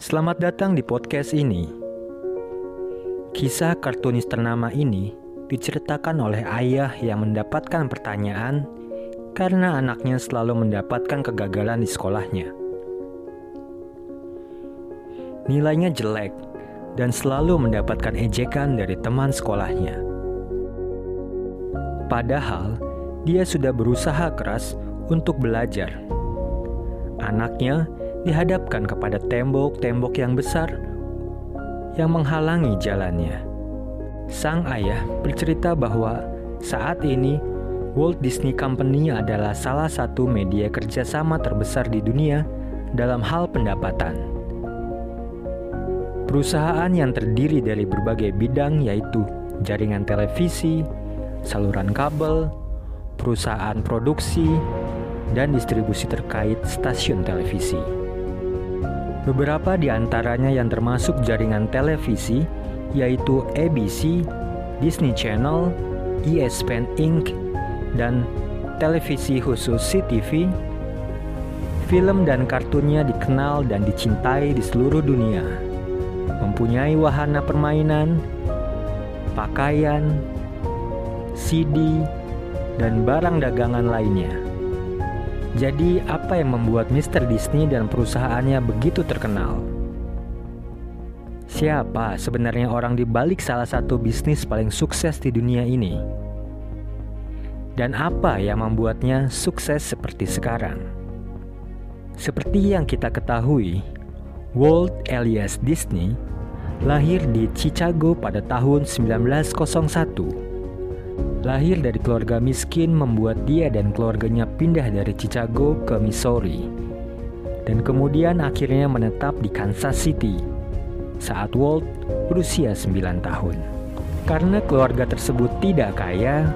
Selamat datang di podcast ini. Kisah kartunis ternama ini diceritakan oleh ayah yang mendapatkan pertanyaan karena anaknya selalu mendapatkan kegagalan di sekolahnya. Nilainya jelek dan selalu mendapatkan ejekan dari teman sekolahnya. Padahal dia sudah berusaha keras untuk belajar. Anaknya dihadapkan kepada tembok-tembok yang besar yang menghalangi jalannya. Sang ayah bercerita bahwa saat ini Walt Disney Company adalah salah satu media kerjasama terbesar di dunia dalam hal pendapatan. Perusahaan yang terdiri dari berbagai bidang yaitu jaringan televisi, saluran kabel, perusahaan produksi, dan distribusi terkait stasiun televisi. Beberapa di antaranya yang termasuk jaringan televisi yaitu ABC, Disney Channel, ESPN Inc., dan televisi khusus CTV. Film dan kartunnya dikenal dan dicintai di seluruh dunia. Mempunyai wahana permainan, pakaian, CD, dan barang dagangan lainnya. Jadi, apa yang membuat Mr. Disney dan perusahaannya begitu terkenal? Siapa sebenarnya orang di balik salah satu bisnis paling sukses di dunia ini? Dan apa yang membuatnya sukses seperti sekarang? Seperti yang kita ketahui, Walt Elias Disney lahir di Chicago pada tahun 1901 Lahir dari keluarga miskin membuat dia dan keluarganya pindah dari Chicago ke Missouri. Dan kemudian akhirnya menetap di Kansas City saat Walt berusia 9 tahun. Karena keluarga tersebut tidak kaya,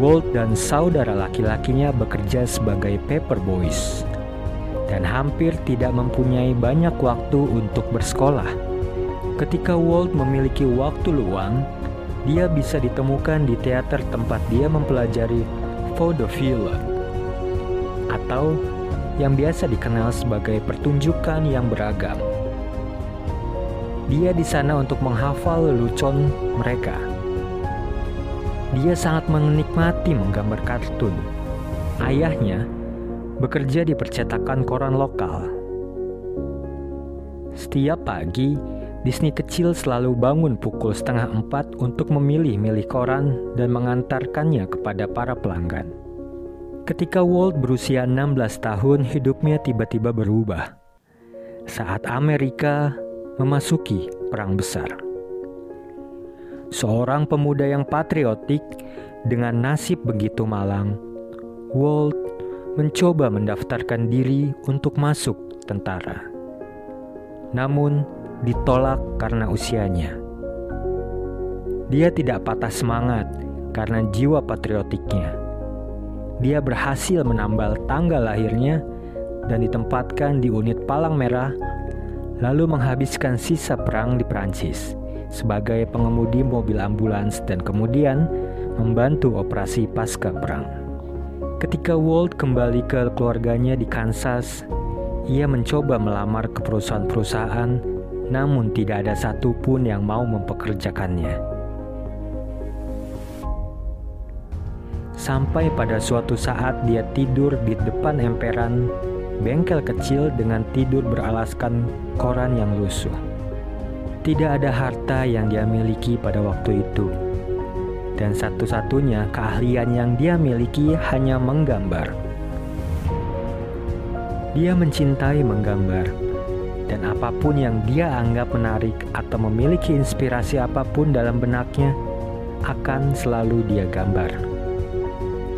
Walt dan saudara laki-lakinya bekerja sebagai paper boys dan hampir tidak mempunyai banyak waktu untuk bersekolah. Ketika Walt memiliki waktu luang, dia bisa ditemukan di teater tempat dia mempelajari vaudeville atau yang biasa dikenal sebagai pertunjukan yang beragam. Dia di sana untuk menghafal lelucon mereka. Dia sangat menikmati menggambar kartun. Ayahnya bekerja di percetakan koran lokal. Setiap pagi, Disney kecil selalu bangun pukul setengah empat untuk memilih-milih koran dan mengantarkannya kepada para pelanggan. Ketika Walt berusia 16 tahun, hidupnya tiba-tiba berubah. Saat Amerika memasuki perang besar. Seorang pemuda yang patriotik dengan nasib begitu malang, Walt mencoba mendaftarkan diri untuk masuk tentara. Namun, ditolak karena usianya. Dia tidak patah semangat karena jiwa patriotiknya. Dia berhasil menambal tanggal lahirnya dan ditempatkan di unit palang merah, lalu menghabiskan sisa perang di Prancis sebagai pengemudi mobil ambulans dan kemudian membantu operasi pasca perang. Ketika Walt kembali ke keluarganya di Kansas, ia mencoba melamar ke perusahaan-perusahaan namun tidak ada satupun yang mau mempekerjakannya. Sampai pada suatu saat dia tidur di depan emperan bengkel kecil dengan tidur beralaskan koran yang lusuh. Tidak ada harta yang dia miliki pada waktu itu. Dan satu-satunya keahlian yang dia miliki hanya menggambar. Dia mencintai menggambar dan apa pun yang dia anggap menarik atau memiliki inspirasi apa pun dalam benaknya akan selalu dia gambar.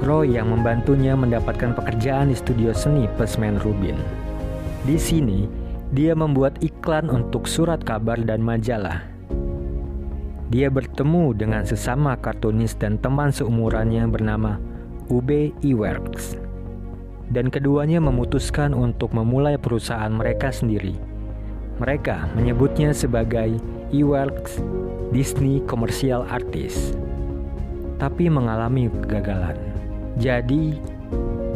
Roy yang membantunya mendapatkan pekerjaan di studio seni Pesman Rubin. Di sini, dia membuat iklan untuk surat kabar dan majalah. Dia bertemu dengan sesama kartunis dan teman seumurannya bernama Ube Iwerks. Dan keduanya memutuskan untuk memulai perusahaan mereka sendiri mereka menyebutnya sebagai Eworks Disney Commercial Artist, tapi mengalami kegagalan. Jadi,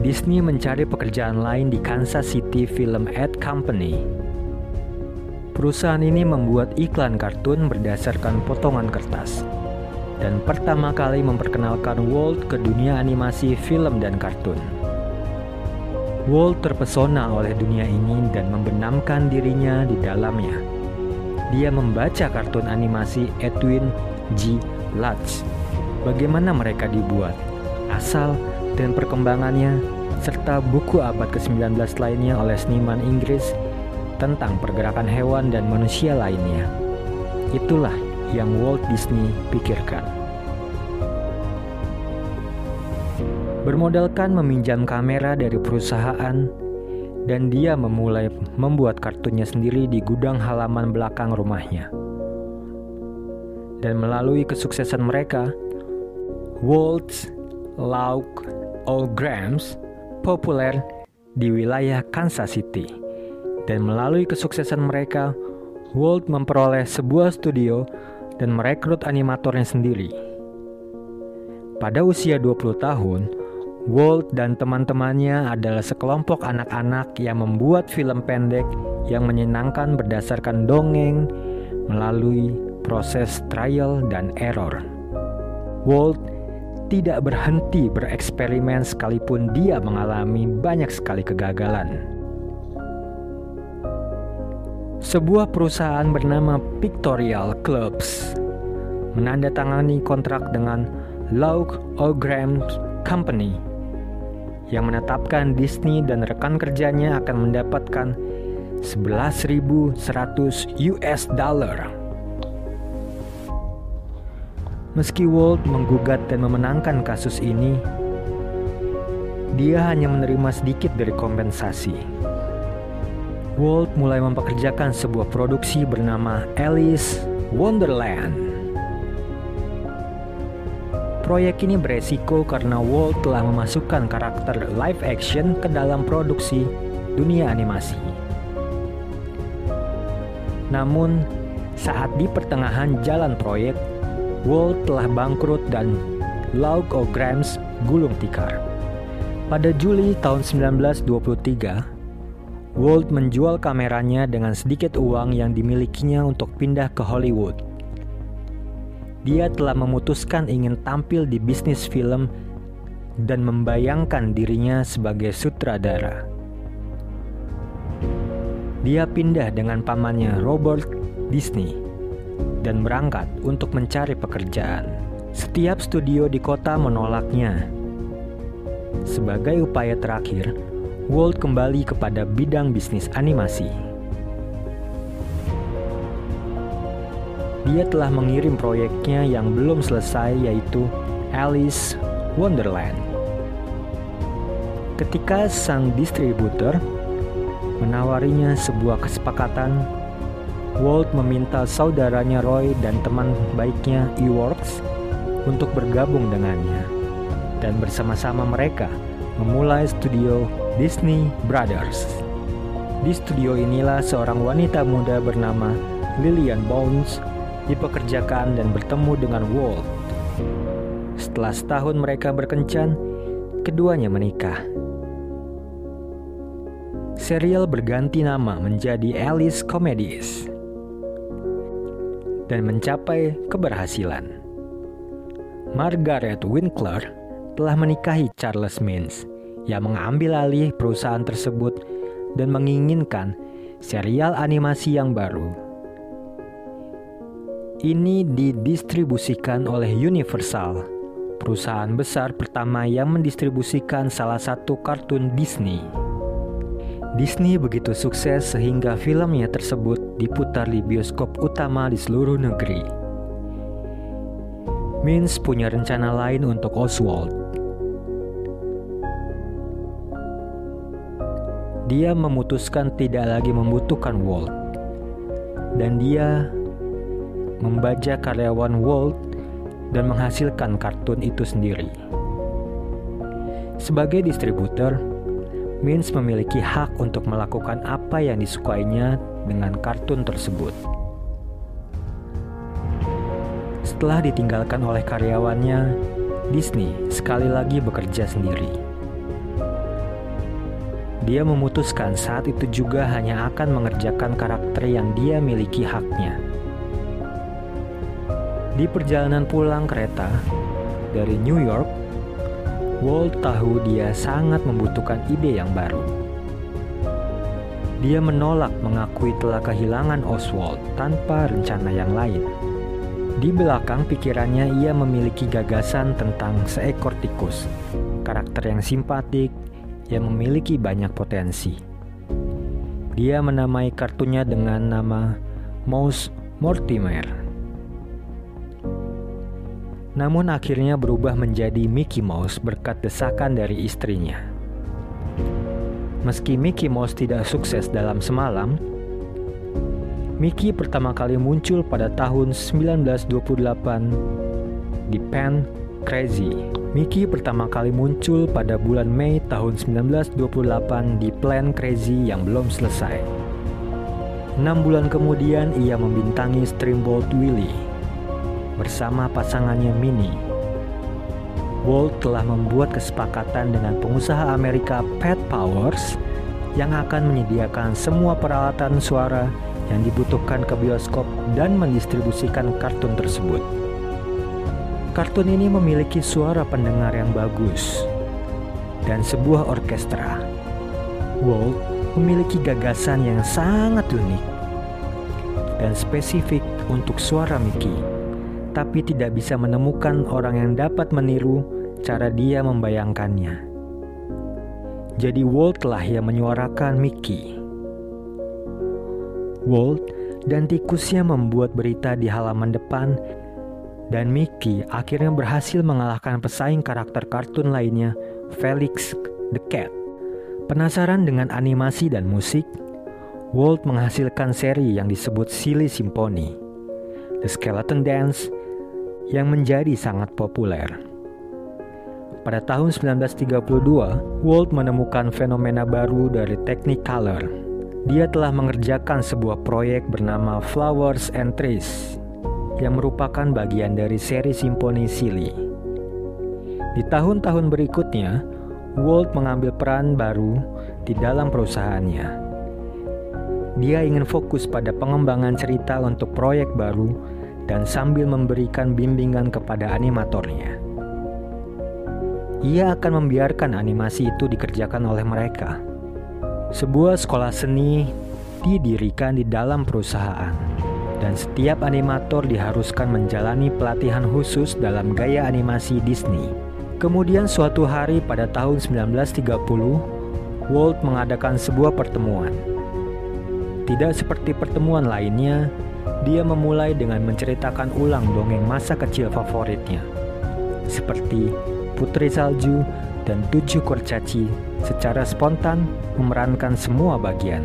Disney mencari pekerjaan lain di Kansas City Film Ad Company. Perusahaan ini membuat iklan kartun berdasarkan potongan kertas dan pertama kali memperkenalkan Walt ke dunia animasi film dan kartun. Walt terpesona oleh dunia ini dan membenamkan dirinya di dalamnya. Dia membaca kartun animasi Edwin G. Lutz, bagaimana mereka dibuat, asal dan perkembangannya, serta buku abad ke-19 lainnya oleh seniman Inggris tentang pergerakan hewan dan manusia lainnya. Itulah yang Walt Disney pikirkan. Bermodalkan meminjam kamera dari perusahaan, dan dia memulai membuat kartunnya sendiri di gudang halaman belakang rumahnya. Dan melalui kesuksesan mereka, Walt's Lauk Grams populer di wilayah Kansas City dan melalui kesuksesan mereka, Walt memperoleh sebuah studio dan merekrut animatornya sendiri. Pada usia 20 tahun, Walt dan teman-temannya adalah sekelompok anak-anak yang membuat film pendek yang menyenangkan berdasarkan dongeng melalui proses trial dan error. Walt tidak berhenti bereksperimen sekalipun dia mengalami banyak sekali kegagalan. Sebuah perusahaan bernama Pictorial Clubs menandatangani kontrak dengan Lauk O'Graham Company yang menetapkan Disney dan rekan kerjanya akan mendapatkan 11.100 US dollar. Meski Walt menggugat dan memenangkan kasus ini, dia hanya menerima sedikit dari kompensasi. Walt mulai mempekerjakan sebuah produksi bernama Alice Wonderland. Proyek ini beresiko karena Walt telah memasukkan karakter live action ke dalam produksi dunia animasi. Namun, saat di pertengahan jalan proyek, Walt telah bangkrut dan Lauk O'Grams gulung tikar. Pada Juli tahun 1923, Walt menjual kameranya dengan sedikit uang yang dimilikinya untuk pindah ke Hollywood. Dia telah memutuskan ingin tampil di bisnis film dan membayangkan dirinya sebagai sutradara. Dia pindah dengan pamannya Robert Disney dan berangkat untuk mencari pekerjaan. Setiap studio di kota menolaknya. Sebagai upaya terakhir, Walt kembali kepada bidang bisnis animasi. Dia telah mengirim proyeknya yang belum selesai yaitu Alice Wonderland. Ketika sang distributor menawarinya sebuah kesepakatan, Walt meminta saudaranya Roy dan teman baiknya Eworks untuk bergabung dengannya dan bersama-sama mereka memulai studio Disney Brothers. Di studio inilah seorang wanita muda bernama Lillian Bones dipekerjakan dan bertemu dengan Walt. Setelah setahun mereka berkencan, keduanya menikah. Serial berganti nama menjadi Alice Comedies dan mencapai keberhasilan. Margaret Winkler telah menikahi Charles Mintz yang mengambil alih perusahaan tersebut dan menginginkan serial animasi yang baru. Ini didistribusikan oleh Universal, perusahaan besar pertama yang mendistribusikan salah satu kartun Disney. Disney begitu sukses sehingga filmnya tersebut diputar di bioskop utama di seluruh negeri. Mintz punya rencana lain untuk Oswald, dia memutuskan tidak lagi membutuhkan Walt. Dan dia membaca karyawan Walt dan menghasilkan kartun itu sendiri. Sebagai distributor, Mintz memiliki hak untuk melakukan apa yang disukainya dengan kartun tersebut. Setelah ditinggalkan oleh karyawannya, Disney sekali lagi bekerja sendiri. dia memutuskan saat itu juga hanya akan mengerjakan karakter yang dia miliki haknya. Di perjalanan pulang kereta dari New York, Walt tahu dia sangat membutuhkan ide yang baru. Dia menolak mengakui telah kehilangan Oswald tanpa rencana yang lain. Di belakang pikirannya ia memiliki gagasan tentang seekor tikus, karakter yang simpatik, yang memiliki banyak potensi. Dia menamai kartunya dengan nama Mouse Mortimer. Namun akhirnya berubah menjadi Mickey Mouse berkat desakan dari istrinya. Meski Mickey Mouse tidak sukses dalam semalam, Mickey pertama kali muncul pada tahun 1928 di Pen Crazy. Mickey pertama kali muncul pada bulan Mei tahun 1928 di Plan Crazy yang belum selesai. Enam bulan kemudian ia membintangi Streamboat Willie bersama pasangannya Minnie Walt telah membuat kesepakatan dengan pengusaha Amerika Pat Powers yang akan menyediakan semua peralatan suara yang dibutuhkan ke bioskop dan mendistribusikan kartun tersebut. Kartun ini memiliki suara pendengar yang bagus dan sebuah orkestra. Walt memiliki gagasan yang sangat unik dan spesifik untuk suara Mickey tapi tidak bisa menemukan orang yang dapat meniru cara dia membayangkannya. Jadi Walt lah yang menyuarakan Mickey. Walt dan tikusnya membuat berita di halaman depan dan Mickey akhirnya berhasil mengalahkan pesaing karakter kartun lainnya, Felix the Cat. Penasaran dengan animasi dan musik, Walt menghasilkan seri yang disebut Silly Symphony, The Skeleton Dance, yang menjadi sangat populer. Pada tahun 1932, Walt menemukan fenomena baru dari teknik color. Dia telah mengerjakan sebuah proyek bernama Flowers and Trees yang merupakan bagian dari seri simfoni Silly. Di tahun-tahun berikutnya, Walt mengambil peran baru di dalam perusahaannya. Dia ingin fokus pada pengembangan cerita untuk proyek baru dan sambil memberikan bimbingan kepada animatornya. Ia akan membiarkan animasi itu dikerjakan oleh mereka. Sebuah sekolah seni didirikan di dalam perusahaan, dan setiap animator diharuskan menjalani pelatihan khusus dalam gaya animasi Disney. Kemudian suatu hari pada tahun 1930, Walt mengadakan sebuah pertemuan. Tidak seperti pertemuan lainnya, dia memulai dengan menceritakan ulang dongeng masa kecil favoritnya, seperti Putri Salju dan Tujuh Kurcaci secara spontan memerankan semua bagian.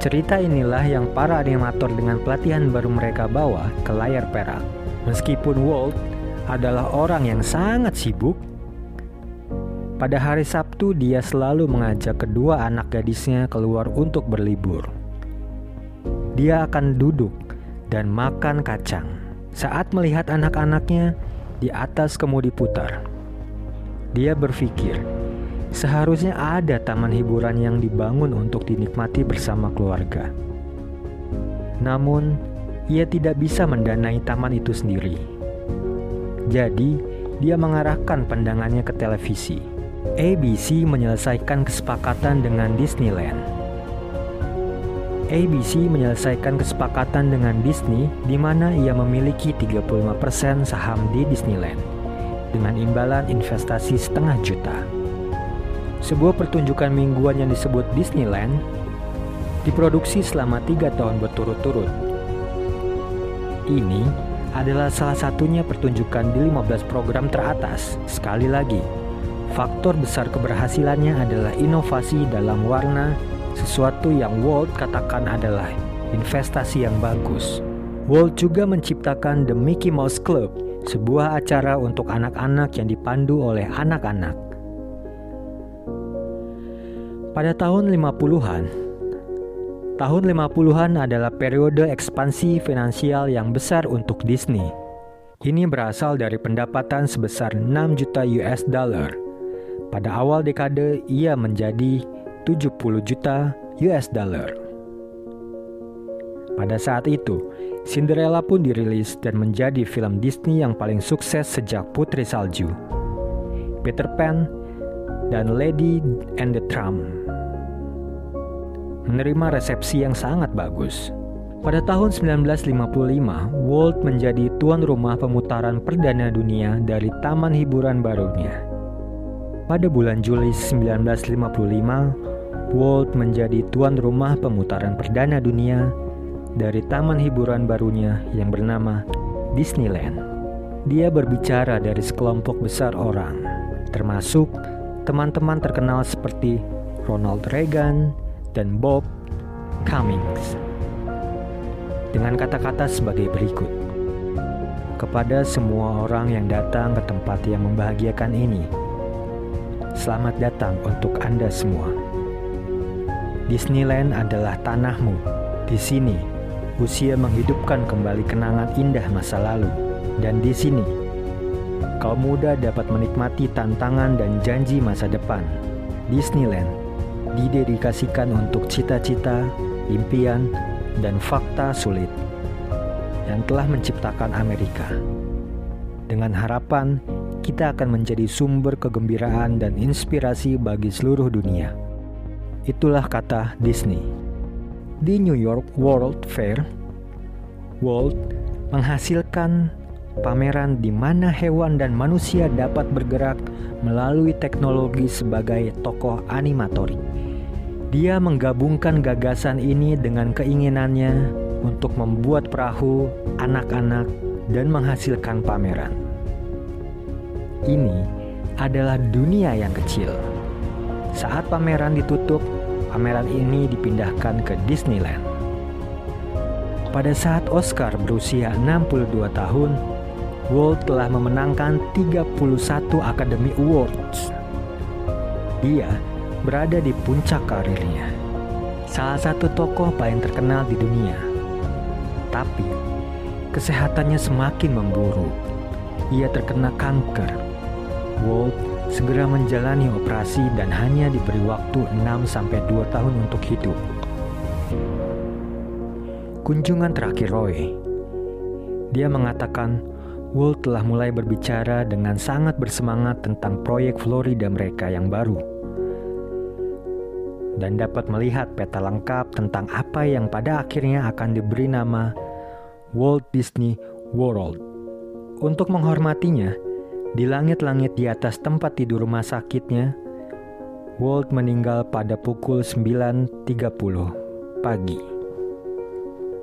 Cerita inilah yang para animator dengan pelatihan baru mereka bawa ke layar perak. Meskipun Walt adalah orang yang sangat sibuk, pada hari Sabtu dia selalu mengajak kedua anak gadisnya keluar untuk berlibur. Dia akan duduk dan makan kacang saat melihat anak-anaknya di atas kemudi putar. Dia berpikir, seharusnya ada taman hiburan yang dibangun untuk dinikmati bersama keluarga. Namun, ia tidak bisa mendanai taman itu sendiri. Jadi, dia mengarahkan pandangannya ke televisi. ABC menyelesaikan kesepakatan dengan Disneyland ABC menyelesaikan kesepakatan dengan Disney di mana ia memiliki 35% saham di Disneyland dengan imbalan investasi setengah juta. Sebuah pertunjukan mingguan yang disebut Disneyland diproduksi selama tiga tahun berturut-turut. Ini adalah salah satunya pertunjukan di 15 program teratas. Sekali lagi, faktor besar keberhasilannya adalah inovasi dalam warna, sesuatu yang Walt katakan adalah investasi yang bagus. Walt juga menciptakan The Mickey Mouse Club, sebuah acara untuk anak-anak yang dipandu oleh anak-anak. Pada tahun 50-an, tahun 50-an adalah periode ekspansi finansial yang besar untuk Disney. Ini berasal dari pendapatan sebesar 6 juta US dollar. Pada awal dekade, ia menjadi 70 juta US dollar. Pada saat itu, Cinderella pun dirilis dan menjadi film Disney yang paling sukses sejak Putri Salju, Peter Pan, dan Lady and the Tramp. Menerima resepsi yang sangat bagus. Pada tahun 1955, Walt menjadi tuan rumah pemutaran perdana dunia dari taman hiburan barunya. Pada bulan Juli 1955, Walt menjadi tuan rumah pemutaran perdana dunia dari taman hiburan barunya yang bernama Disneyland. Dia berbicara dari sekelompok besar orang, termasuk teman-teman terkenal seperti Ronald Reagan dan Bob Cummings. Dengan kata-kata sebagai berikut. Kepada semua orang yang datang ke tempat yang membahagiakan ini, selamat datang untuk Anda semua. Disneyland adalah tanahmu. Di sini usia menghidupkan kembali kenangan indah masa lalu. Dan di sini, kaum muda dapat menikmati tantangan dan janji masa depan. Disneyland didedikasikan untuk cita-cita, impian, dan fakta sulit yang telah menciptakan Amerika. Dengan harapan, kita akan menjadi sumber kegembiraan dan inspirasi bagi seluruh dunia. Itulah kata Disney. Di New York World Fair, Walt menghasilkan pameran di mana hewan dan manusia dapat bergerak melalui teknologi sebagai tokoh animatorik. Dia menggabungkan gagasan ini dengan keinginannya untuk membuat perahu anak-anak dan menghasilkan pameran. Ini adalah dunia yang kecil. Saat pameran ditutup, pameran ini dipindahkan ke Disneyland. Pada saat Oscar berusia 62 tahun, Walt telah memenangkan 31 Academy Awards. Dia berada di puncak karirnya. Salah satu tokoh paling terkenal di dunia. Tapi, kesehatannya semakin memburuk. Ia terkena kanker. Walt segera menjalani operasi dan hanya diberi waktu 6-2 tahun untuk hidup. Kunjungan terakhir Roy, dia mengatakan Walt telah mulai berbicara dengan sangat bersemangat tentang proyek Florida mereka yang baru dan dapat melihat peta lengkap tentang apa yang pada akhirnya akan diberi nama Walt Disney World. Untuk menghormatinya, di langit-langit di atas tempat tidur rumah sakitnya, Walt meninggal pada pukul 9.30 pagi.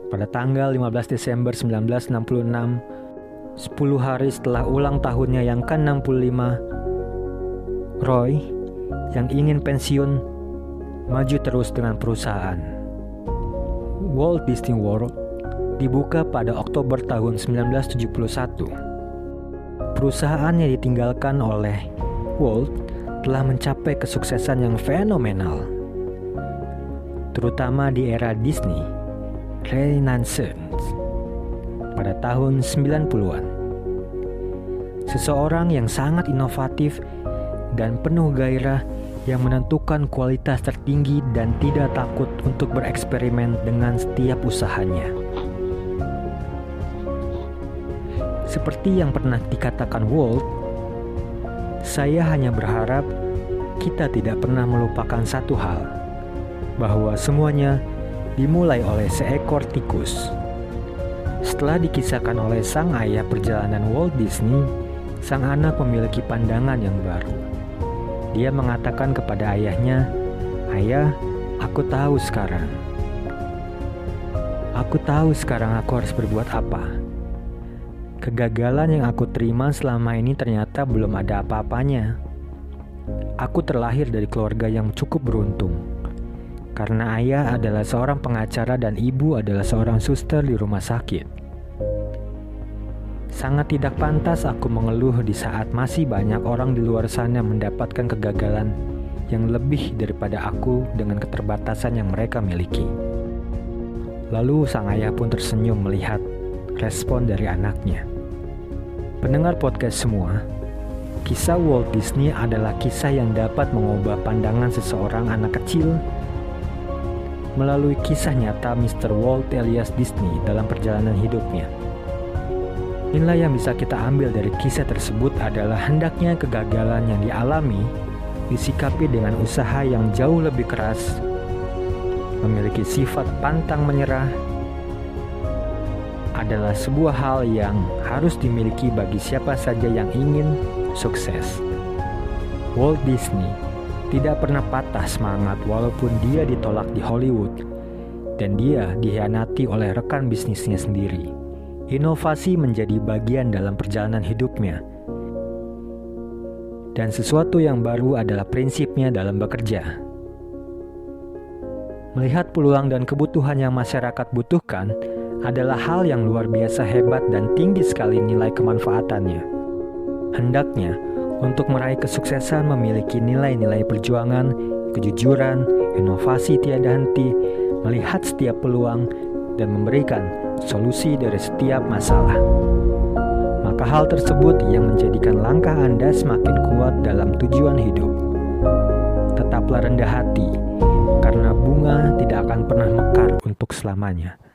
Pada tanggal 15 Desember 1966, 10 hari setelah ulang tahunnya yang ke-65, Roy yang ingin pensiun maju terus dengan perusahaan. Walt Disney World dibuka pada Oktober tahun 1971 perusahaan yang ditinggalkan oleh Walt telah mencapai kesuksesan yang fenomenal. Terutama di era Disney Renaissance pada tahun 90-an. Seseorang yang sangat inovatif dan penuh gairah yang menentukan kualitas tertinggi dan tidak takut untuk bereksperimen dengan setiap usahanya. Seperti yang pernah dikatakan Walt, saya hanya berharap kita tidak pernah melupakan satu hal, bahwa semuanya dimulai oleh seekor tikus. Setelah dikisahkan oleh sang ayah perjalanan Walt Disney, sang anak memiliki pandangan yang baru. Dia mengatakan kepada ayahnya, "Ayah, aku tahu sekarang. Aku tahu sekarang aku harus berbuat apa." Kegagalan yang aku terima selama ini ternyata belum ada apa-apanya. Aku terlahir dari keluarga yang cukup beruntung. Karena ayah adalah seorang pengacara dan ibu adalah seorang suster di rumah sakit. Sangat tidak pantas aku mengeluh di saat masih banyak orang di luar sana mendapatkan kegagalan yang lebih daripada aku dengan keterbatasan yang mereka miliki. Lalu sang ayah pun tersenyum melihat respon dari anaknya. Pendengar podcast semua, Kisah Walt Disney adalah kisah yang dapat mengubah pandangan seseorang anak kecil melalui kisah nyata Mr. Walt Elias Disney dalam perjalanan hidupnya. Nilai yang bisa kita ambil dari kisah tersebut adalah hendaknya kegagalan yang dialami disikapi dengan usaha yang jauh lebih keras, memiliki sifat pantang menyerah, adalah sebuah hal yang harus dimiliki bagi siapa saja yang ingin sukses. Walt Disney tidak pernah patah semangat walaupun dia ditolak di Hollywood dan dia dihianati oleh rekan bisnisnya sendiri. Inovasi menjadi bagian dalam perjalanan hidupnya. Dan sesuatu yang baru adalah prinsipnya dalam bekerja. Melihat peluang dan kebutuhan yang masyarakat butuhkan adalah hal yang luar biasa hebat dan tinggi sekali nilai kemanfaatannya. Hendaknya, untuk meraih kesuksesan memiliki nilai-nilai perjuangan, kejujuran, inovasi tiada henti, melihat setiap peluang, dan memberikan solusi dari setiap masalah. Maka hal tersebut yang menjadikan langkah Anda semakin kuat dalam tujuan hidup. Tetaplah rendah hati, karena bunga tidak akan pernah mekar untuk selamanya.